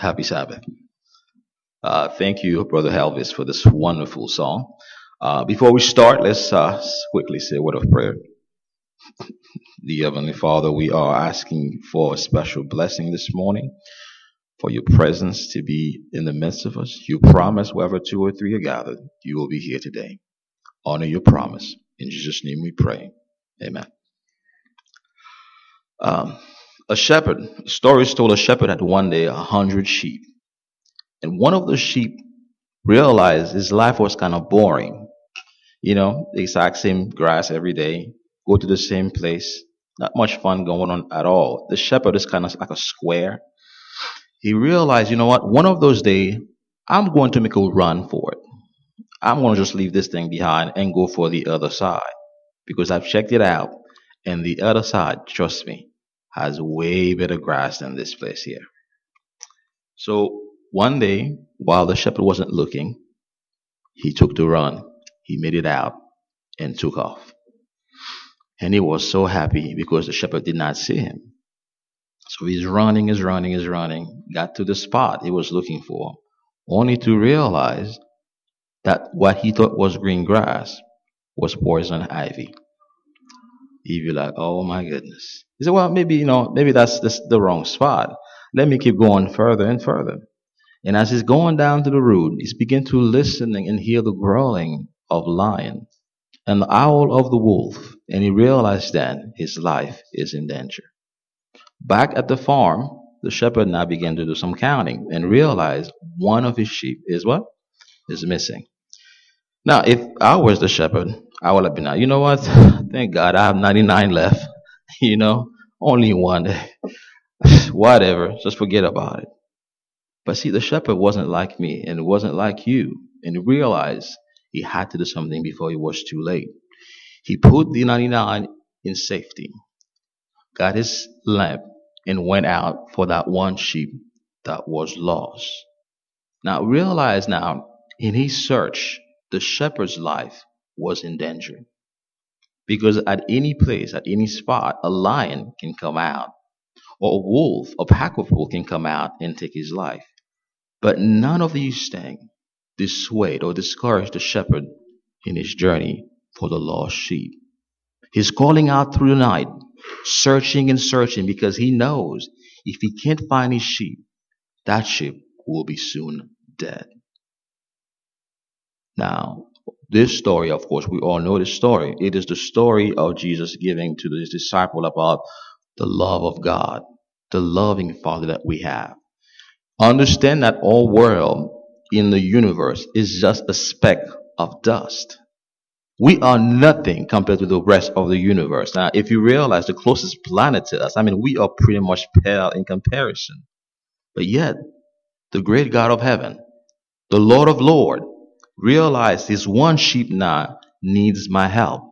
Happy Sabbath. Uh, thank you, Brother Elvis, for this wonderful song. Uh, before we start, let's uh, quickly say a word of prayer. The Heavenly Father, we are asking for a special blessing this morning, for your presence to be in the midst of us. You promise wherever two or three are gathered, you will be here today. Honor your promise. In Jesus' name we pray. Amen. Um, a shepherd, story told a shepherd had one day a hundred sheep. And one of the sheep realized his life was kind of boring. You know, the exact same grass every day, go to the same place, not much fun going on at all. The shepherd is kind of like a square. He realized, you know what, one of those days, I'm going to make a run for it. I'm going to just leave this thing behind and go for the other side. Because I've checked it out, and the other side, trust me, has way better grass than this place here. So one day, while the shepherd wasn't looking, he took the run. He made it out and took off. And he was so happy because the shepherd did not see him. So he's running, he's running, he's running, got to the spot he was looking for, only to realize that what he thought was green grass was poison ivy. He'd be like, oh my goodness. He said, well, maybe, you know, maybe that's the, the wrong spot. Let me keep going further and further. And as he's going down to the road, he's beginning to listen and hear the growling of lion and the owl of the wolf, and he realized then his life is in danger. Back at the farm, the shepherd now began to do some counting and realized one of his sheep is what? Is missing. Now, if I was the shepherd, I would have been like, you know what? Thank God I have 99 left. you know, only one. Whatever. Just forget about it. But see, the shepherd wasn't like me and it wasn't like you and he realized he had to do something before it was too late. He put the 99 in safety, got his lamp, and went out for that one sheep that was lost. Now realize now, in his search, the shepherd's life was in danger. Because at any place, at any spot, a lion can come out, or a wolf, a pack of wolves can come out and take his life. But none of these things dissuade or discourage the shepherd in his journey for the lost sheep. He's calling out through the night, searching and searching because he knows if he can't find his sheep, that sheep will be soon dead. Now, this story, of course, we all know this story. It is the story of Jesus giving to his disciple about the love of God, the loving Father that we have. Understand that all world in the universe is just a speck of dust. We are nothing compared to the rest of the universe. Now, if you realize the closest planet to us, I mean, we are pretty much pale in comparison. But yet, the great God of heaven, the Lord of Lords, realized this one sheep now needs my help.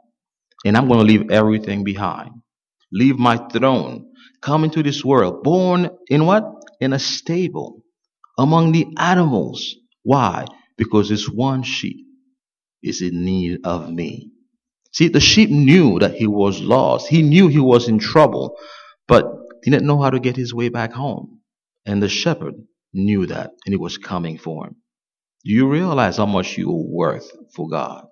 And I'm going to leave everything behind. Leave my throne. Come into this world. Born in what? In a stable. Among the animals. Why? Because this one sheep is in need of me. See, the sheep knew that he was lost. He knew he was in trouble, but didn't know how to get his way back home. And the shepherd knew that, and he was coming for him. Do you realize how much you are worth for God?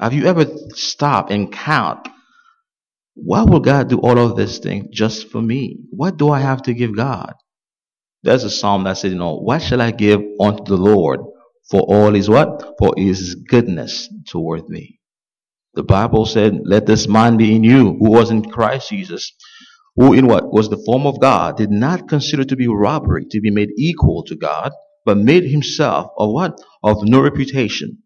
Have you ever stopped and count? Why will God do all of this thing just for me? What do I have to give God? There's a psalm that says, you know, what shall I give unto the Lord for all his what? For his goodness toward me. The Bible said, let this mind be in you, who was in Christ Jesus, who in what? Was the form of God, did not consider to be robbery, to be made equal to God, but made himself of what? Of no reputation.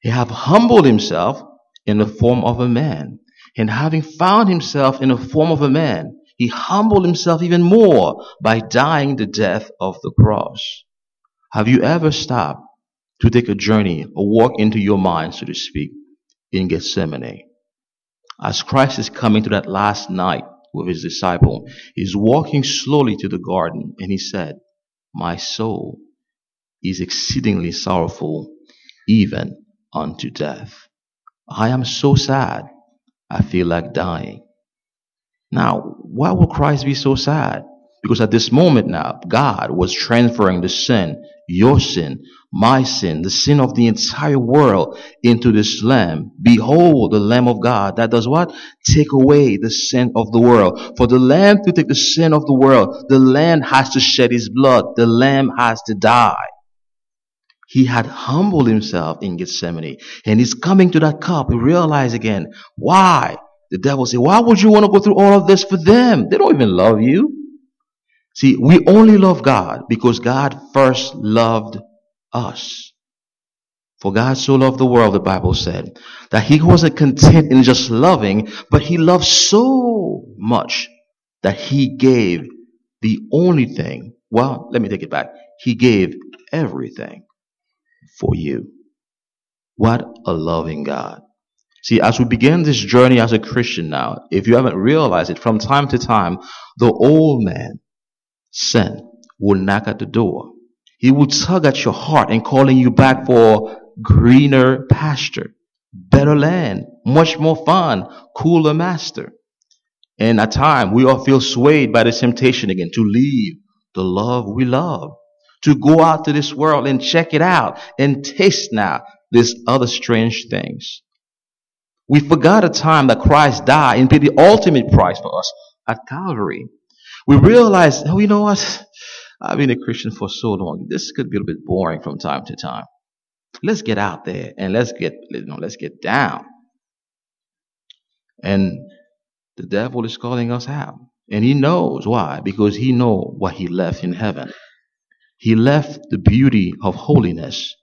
He have humbled himself in the form of a man. And having found himself in the form of a man, he humbled himself even more by dying the death of the cross. Have you ever stopped to take a journey or walk into your mind, so to speak, in Gethsemane? As Christ is coming to that last night with his disciple, he's walking slowly to the garden and he said, My soul is exceedingly sorrowful, even unto death. I am so sad, I feel like dying. Now, why will Christ be so sad? Because at this moment now, God was transferring the sin, your sin, my sin, the sin of the entire world into this lamb. Behold the lamb of God that does what? Take away the sin of the world. For the lamb to take the sin of the world, the lamb has to shed his blood. The lamb has to die. He had humbled himself in Gethsemane and he's coming to that cup. He realized again, why? The devil said, why would you want to go through all of this for them? They don't even love you. See, we only love God because God first loved us. For God so loved the world, the Bible said, that he wasn't content in just loving, but he loved so much that he gave the only thing. Well, let me take it back. He gave everything for you. What a loving God. See, as we begin this journey as a Christian now, if you haven't realized it, from time to time, the old man, sin, will knock at the door. He will tug at your heart and calling you back for greener pasture, better land, much more fun, cooler master. And at time, we all feel swayed by the temptation again to leave the love we love, to go out to this world and check it out and taste now these other strange things. We forgot a time that Christ died and paid the ultimate price for us at Calvary. We realized, oh, you know what? I've been a Christian for so long. This could be a little bit boring from time to time. Let's get out there and let's get, you know, let's get down. And the devil is calling us out. And he knows why. Because he knows what he left in heaven. He left the beauty of holiness.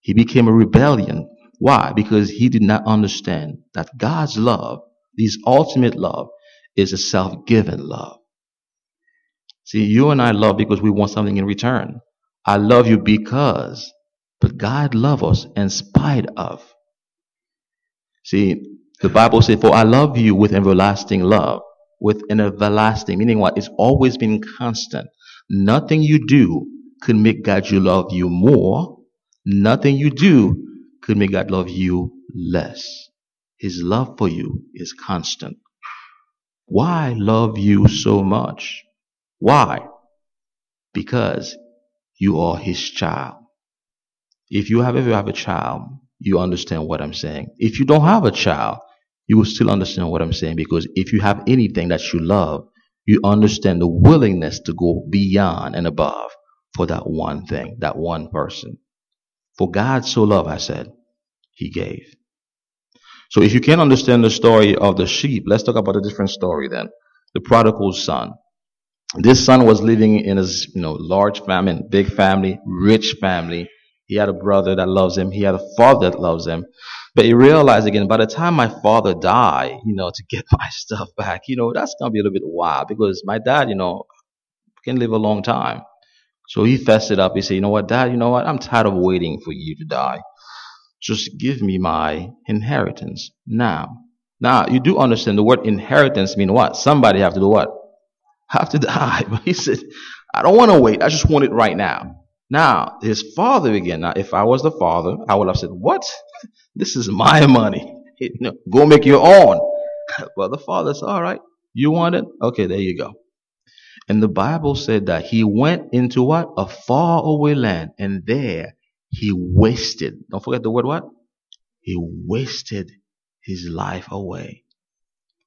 He became a rebellion why? Because he did not understand that God's love, this ultimate love, is a self-given love. See, you and I love because we want something in return. I love you because, but God loves us in spite of. See, the Bible says, for I love you with everlasting love, with an everlasting, meaning what? It's always been constant. Nothing you do could make God you love you more. Nothing you do could make God love you less. His love for you is constant. Why love you so much? Why? Because you are his child. If you have ever have a child, you understand what I'm saying. If you don't have a child, you will still understand what I'm saying because if you have anything that you love, you understand the willingness to go beyond and above for that one thing, that one person. For God so loved, I said, he gave. So if you can't understand the story of the sheep, let's talk about a different story then. The prodigal son. This son was living in his, you know, large family, big family, rich family. He had a brother that loves him. He had a father that loves him. But he realized again, by the time my father died, you know, to get my stuff back, you know, that's going to be a little bit wild because my dad, you know, can live a long time. So he fessed it up. He said, you know what, dad, you know what? I'm tired of waiting for you to die. Just give me my inheritance now. Now, you do understand the word inheritance mean what? Somebody have to do what? Have to die. But he said, I don't want to wait. I just want it right now. Now, his father again. Now, if I was the father, I would have said, what? This is my money. Go make your own. But the father said, all right, you want it? Okay, there you go. And the Bible said that he went into what? A far away land. And there he wasted. Don't forget the word what? He wasted his life away.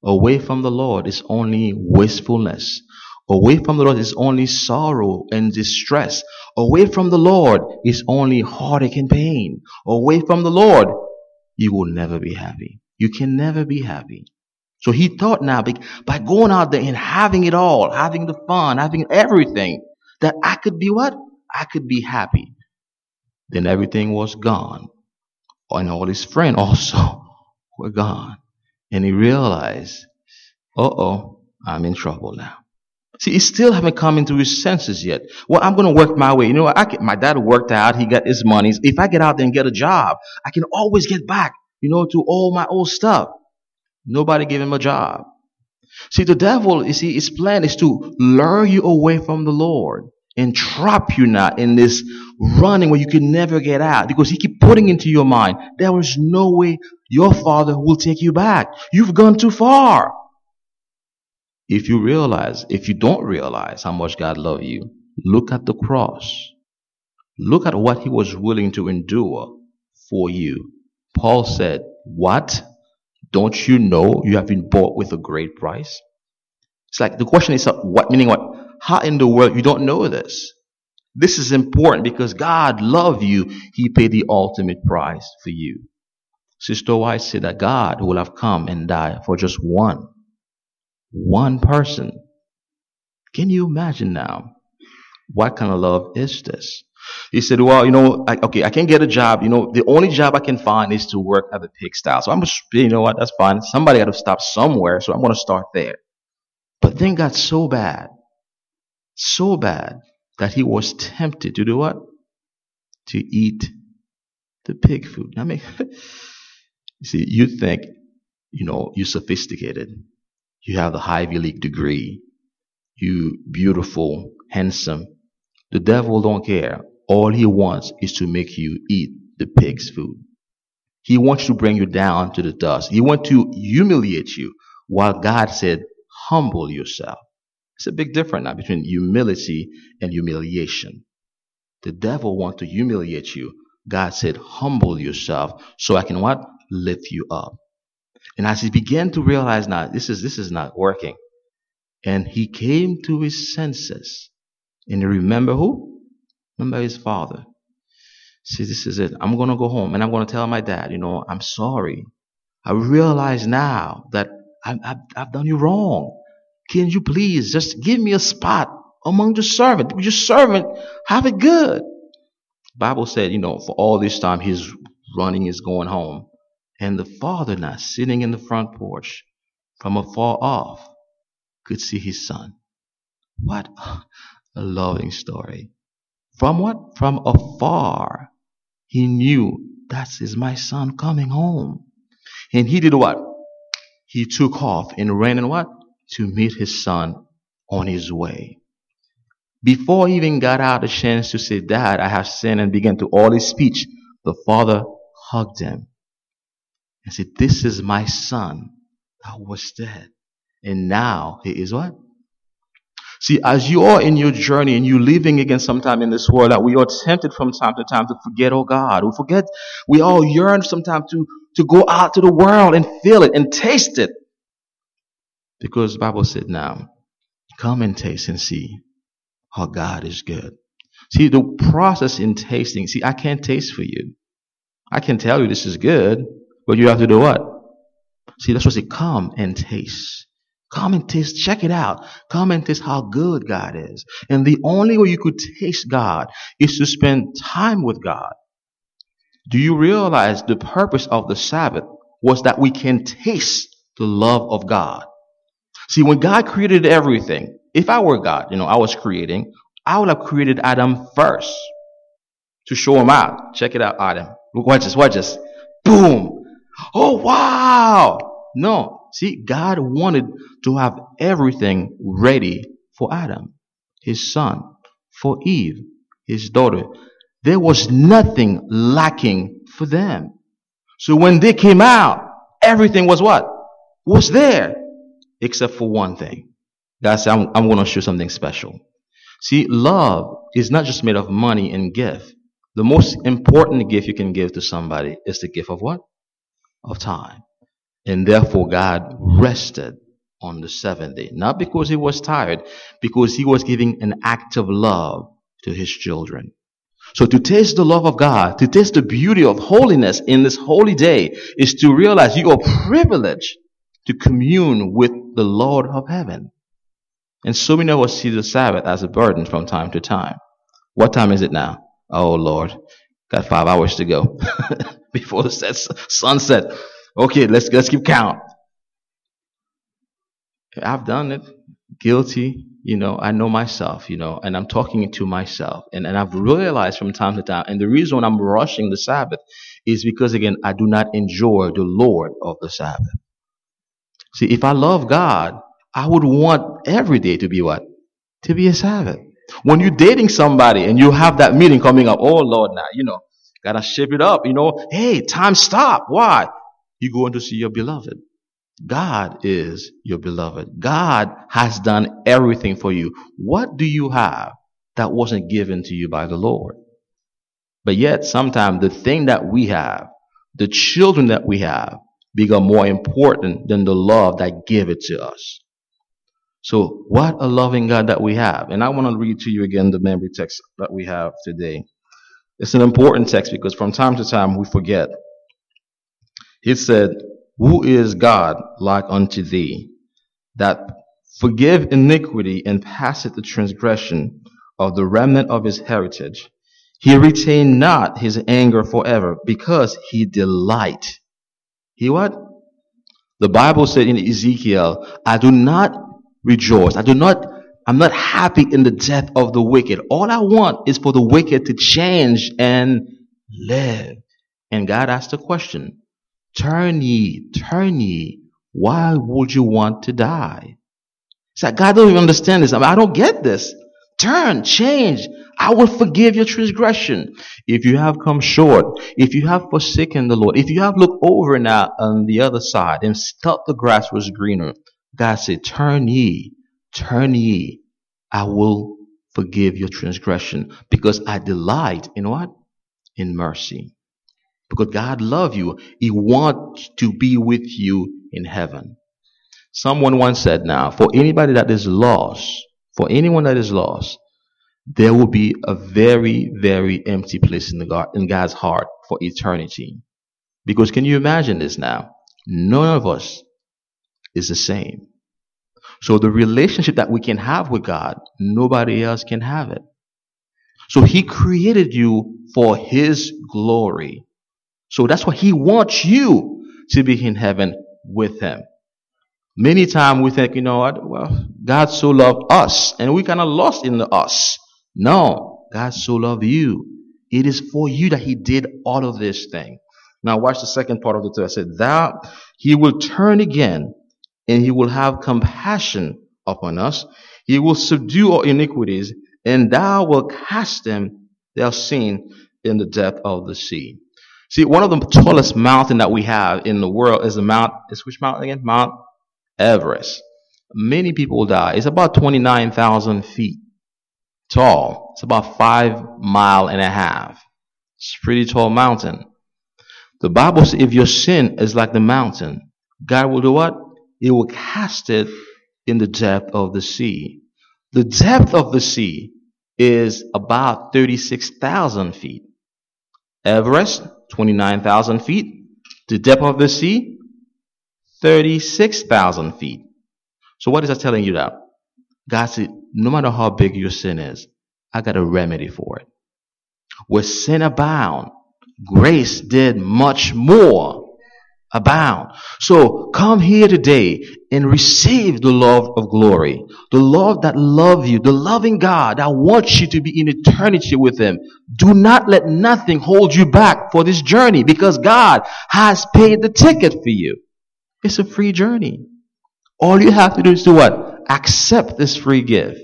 Away from the Lord is only wastefulness. Away from the Lord is only sorrow and distress. Away from the Lord is only heartache and pain. Away from the Lord, you will never be happy. You can never be happy. So he thought now by going out there and having it all, having the fun, having everything, that I could be what? I could be happy. Then everything was gone. And all his friends also were gone. And he realized, uh oh, I'm in trouble now. See, he still haven't come into his senses yet. Well, I'm going to work my way. You know? I can, my dad worked out. He got his money. If I get out there and get a job, I can always get back, you know, to all my old stuff. Nobody gave him a job. See, the devil, you see, his plan is to lure you away from the Lord and trap you now in this running where you can never get out because he keep putting into your mind there is no way your father will take you back you've gone too far If you realize, if you don't realize how much God loves you, look at the cross. Look at what he was willing to endure for you. Paul said, What? Don't you know you have been bought with a great price? It's like the question is, what meaning what? How in the world you don't know this? This is important because God loved you. He paid the ultimate price for you. Sister White said that God will have come and died for just one. One person. Can you imagine now? What kind of love is this? He said, well, you know, I, okay, I can't get a job. You know, the only job I can find is to work at the pigsty. So I'm just, you know what, that's fine. Somebody got to stop somewhere. So I'm going to start there. But then got so bad, so bad that he was tempted to do what? To eat the pig food. I mean, you see, you think, you know, you're sophisticated. You have the Ivy League degree. You beautiful, handsome. The devil don't care. All he wants is to make you eat the pig's food. He wants to bring you down to the dust. He wants to humiliate you while God said, humble yourself. It's a big difference now between humility and humiliation. The devil wants to humiliate you. God said, humble yourself so I can what? Lift you up. And as he began to realize now, this is, this is not working. And he came to his senses. And remember who? Remember his father. See, this is it. I'm going to go home and I'm going to tell my dad, you know, I'm sorry. I realize now that I've, I've, I've done you wrong. Can you please just give me a spot among the servant? Your servant have it good. Bible said, you know, for all this time he's running, is going home. And the father now sitting in the front porch from afar off could see his son. What a loving story. From what? From afar. He knew that is my son coming home. And he did what? He took off and ran and what? To meet his son on his way. Before he even got out a chance to say, Dad, I have sinned and began to all his speech, the father hugged him and said, This is my son that was dead. And now he is what? See, as you are in your journey and you living again sometime in this world, that we are tempted from time to time to forget, oh God. We forget, we all yearn sometimes to, to go out to the world and feel it and taste it. Because Bible said now, come and taste and see how God is good. See, the process in tasting, see, I can't taste for you. I can tell you this is good, but you have to do what? See, that's what say, come and taste. Come and taste, check it out. Come and taste how good God is. And the only way you could taste God is to spend time with God. Do you realize the purpose of the Sabbath was that we can taste the love of God? See, when God created everything, if I were God, you know, I was creating, I would have created Adam first to show him out. Check it out, Adam. Look, watch this, watch this. Boom. Oh, wow. No, See, God wanted to have everything ready for Adam, his son, for Eve, his daughter. There was nothing lacking for them. So when they came out, everything was what? Was there. Except for one thing. That's, I'm, I'm going to show something special. See, love is not just made of money and gift. The most important gift you can give to somebody is the gift of what? Of time. And therefore God rested on the seventh day. Not because he was tired, because he was giving an act of love to his children. So to taste the love of God, to taste the beauty of holiness in this holy day is to realize you are privileged to commune with the Lord of heaven. And so many of us see the Sabbath as a burden from time to time. What time is it now? Oh Lord, got five hours to go before the sunset. Okay, let's let's keep count. I've done it. Guilty, you know, I know myself, you know, and I'm talking to myself. And, and I've realized from time to time, and the reason I'm rushing the Sabbath is because again, I do not enjoy the Lord of the Sabbath. See, if I love God, I would want every day to be what? To be a Sabbath. When you're dating somebody and you have that meeting coming up, oh Lord, now, you know, gotta shape it up, you know, hey, time stop. Why? You go in to see your beloved. God is your beloved. God has done everything for you. What do you have that wasn't given to you by the Lord? But yet, sometimes the thing that we have, the children that we have, become more important than the love that gave it to us. So, what a loving God that we have. And I want to read to you again the memory text that we have today. It's an important text because from time to time we forget. He said, Who is God like unto thee, that forgive iniquity and passeth the transgression of the remnant of his heritage? He retained not his anger forever because he delight. He what? The Bible said in Ezekiel, I do not rejoice. I do not, I'm not happy in the death of the wicked. All I want is for the wicked to change and live. And God asked a question. Turn ye, turn ye. Why would you want to die? It's like, God don't even understand this. I, mean, I don't get this. Turn, change. I will forgive your transgression. If you have come short, if you have forsaken the Lord, if you have looked over now on the other side and thought the grass was greener, God said, Turn ye, turn ye. I will forgive your transgression because I delight in what? In mercy. Because God loves you. He wants to be with you in heaven. Someone once said now, for anybody that is lost, for anyone that is lost, there will be a very, very empty place in, God, in God's heart for eternity. Because can you imagine this now? None of us is the same. So the relationship that we can have with God, nobody else can have it. So He created you for His glory. So that's why He wants you to be in heaven with Him. Many times we think, you know what, well, God so loved us and we kind of lost in the us. No, God so loved you. It is for you that He did all of this thing. Now watch the second part of the text. I said, He will turn again and He will have compassion upon us. He will subdue our iniquities and thou wilt cast them, their sin, in the depth of the sea. See, one of the tallest mountain that we have in the world is the mount, is which mountain again? Mount Everest. Many people die. It's about 29,000 feet tall. It's about five mile and a half. It's a pretty tall mountain. The Bible says if your sin is like the mountain, God will do what? He will cast it in the depth of the sea. The depth of the sea is about 36,000 feet. Everest, 29,000 feet. The depth of the sea, 36,000 feet. So what is that telling you that? God said, no matter how big your sin is, I got a remedy for it. Where sin abound, grace did much more abound. So come here today and receive the love of glory. The love that loves you, the loving God that wants you to be in eternity with Him. Do not let nothing hold you back for this journey because God has paid the ticket for you. It's a free journey. All you have to do is do what? Accept this free gift.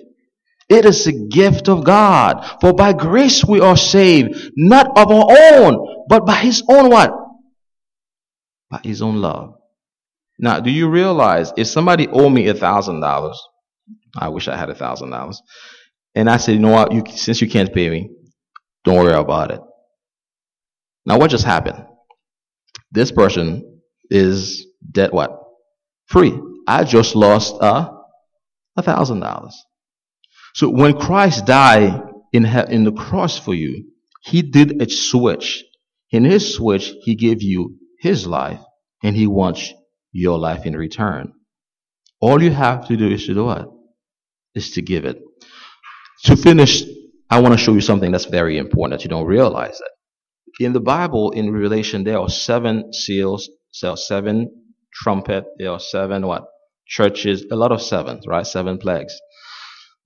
It is a gift of God. For by grace we are saved, not of our own, but by His own what? By His own love. Now, do you realize if somebody owed me a thousand dollars, I wish I had a thousand dollars, and I said, you know what, you, since you can't pay me, don't worry about it. Now, what just happened? This person is debt what? Free. I just lost uh, a thousand dollars. So when Christ died in, in the cross for you, he did a switch. In his switch, he gave you his life and he wants your life in return. All you have to do is to do what? Is to give it. To finish, I want to show you something that's very important that you don't realize that. In the Bible, in Revelation, there are seven seals, seven trumpet. There are seven what? Churches, a lot of sevens, right? Seven plagues.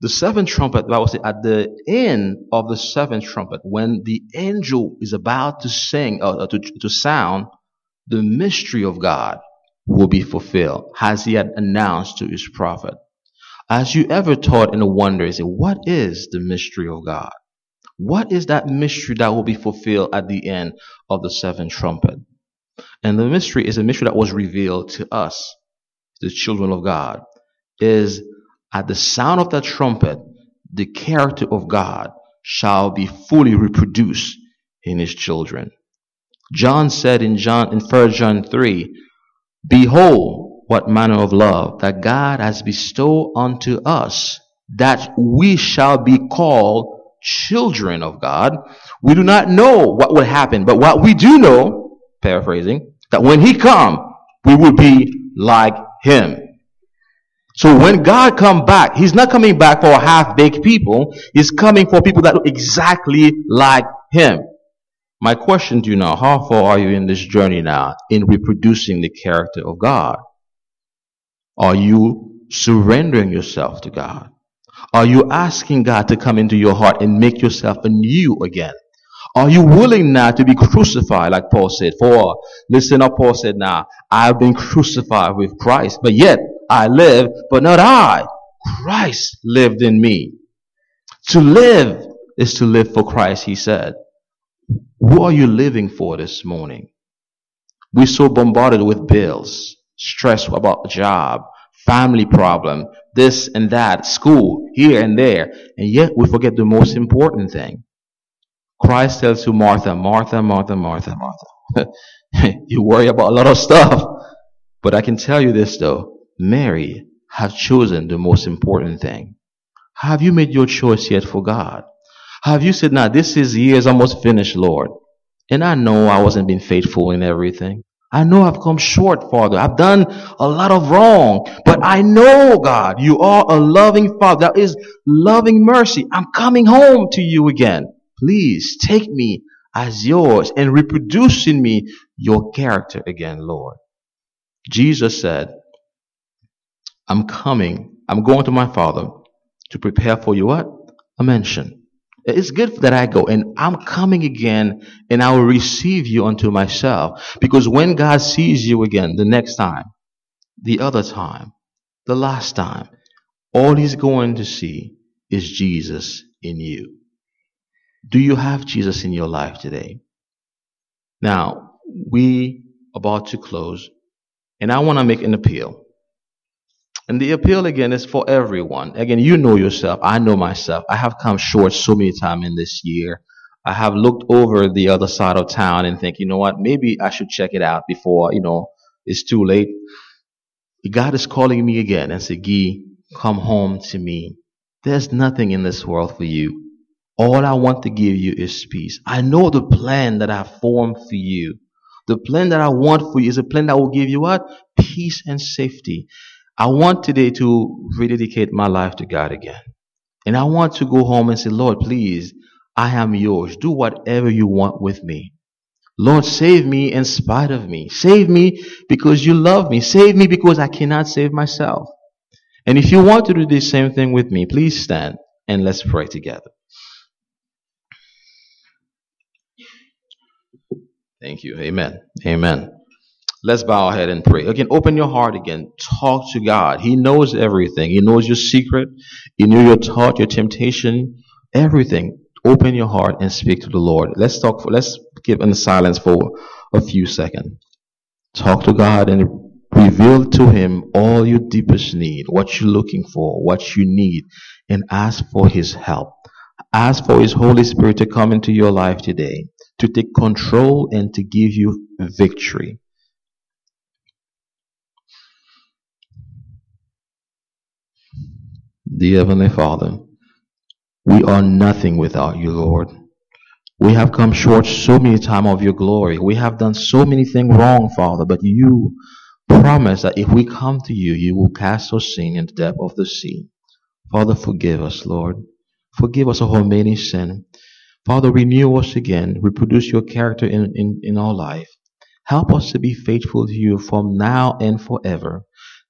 The seventh trumpet, the Bible says, at the end of the seventh trumpet, when the angel is about to sing, uh, to, to sound, the mystery of God will be fulfilled, as he had announced to his prophet. As you ever taught thought and wondered, say, what is the mystery of God? What is that mystery that will be fulfilled at the end of the seventh trumpet? And the mystery is a mystery that was revealed to us the children of God, is at the sound of that trumpet, the character of God shall be fully reproduced in his children. John said in John in 1 John 3, Behold, what manner of love that God has bestowed unto us, that we shall be called children of God. We do not know what will happen, but what we do know, paraphrasing, that when he come, we will be like him. So when God come back, he's not coming back for half-baked people. He's coming for people that look exactly like him. My question to you now, how far are you in this journey now in reproducing the character of God? Are you surrendering yourself to God? Are you asking God to come into your heart and make yourself anew again? Are you willing now to be crucified, like Paul said? For, listen up, Paul said now, I've been crucified with Christ, but yet I live, but not I. Christ lived in me. To live is to live for Christ, he said. Who are you living for this morning? We're so bombarded with bills, stress about job, family problem, this and that, school, here and there, and yet we forget the most important thing. Christ tells to Martha, Martha, Martha, Martha, Martha. you worry about a lot of stuff. But I can tell you this though, Mary has chosen the most important thing. Have you made your choice yet for God? Have you said, now this is years almost finished, Lord? And I know I wasn't being faithful in everything. I know I've come short, Father. I've done a lot of wrong, but I know, God, you are a loving Father. That is loving mercy. I'm coming home to you again. Please take me as yours and reproduce in me your character again, Lord. Jesus said, I'm coming. I'm going to my Father to prepare for you what? A mansion. It's good that I go and I'm coming again and I will receive you unto myself. Because when God sees you again the next time, the other time, the last time, all he's going to see is Jesus in you. Do you have Jesus in your life today? Now, we about to close and I want to make an appeal. And the appeal again is for everyone. Again, you know yourself. I know myself. I have come short so many times in this year. I have looked over the other side of town and think, you know what, maybe I should check it out before, you know, it's too late. God is calling me again and say, Gee, come home to me. There's nothing in this world for you. All I want to give you is peace. I know the plan that I formed for you. The plan that I want for you is a plan that will give you what? Peace and safety. I want today to rededicate my life to God again. And I want to go home and say, Lord, please, I am yours. Do whatever you want with me. Lord, save me in spite of me. Save me because you love me. Save me because I cannot save myself. And if you want to do the same thing with me, please stand and let's pray together. Thank you. Amen. Amen. Let's bow our head and pray. Again, open your heart again. Talk to God. He knows everything. He knows your secret. He knew your thought, your temptation, everything. Open your heart and speak to the Lord. Let's talk. For, let's give in silence for a few seconds. Talk to God and reveal to Him all your deepest need, what you're looking for, what you need, and ask for His help. Ask for His Holy Spirit to come into your life today, to take control and to give you victory. Dear Heavenly Father, we are nothing without you, Lord. We have come short so many times of your glory. We have done so many things wrong, Father, but you promise that if we come to you, you will cast our sin in the depth of the sea. Father, forgive us, Lord. Forgive us of our many sin. Father, renew us again. Reproduce your character in, in, in our life. Help us to be faithful to you from now and forever.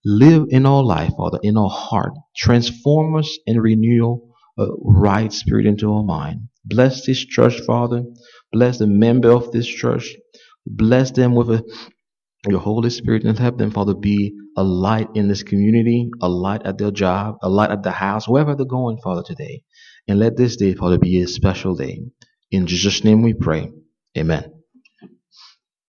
Live in our life, Father, in our heart. Transform us and renew a right spirit into our mind. Bless this church, Father. Bless the member of this church. Bless them with a, your Holy Spirit and help them, Father, be a light in this community, a light at their job, a light at the house, wherever they're going, Father, today. And let this day, Father, be a special day. In Jesus' name we pray. Amen.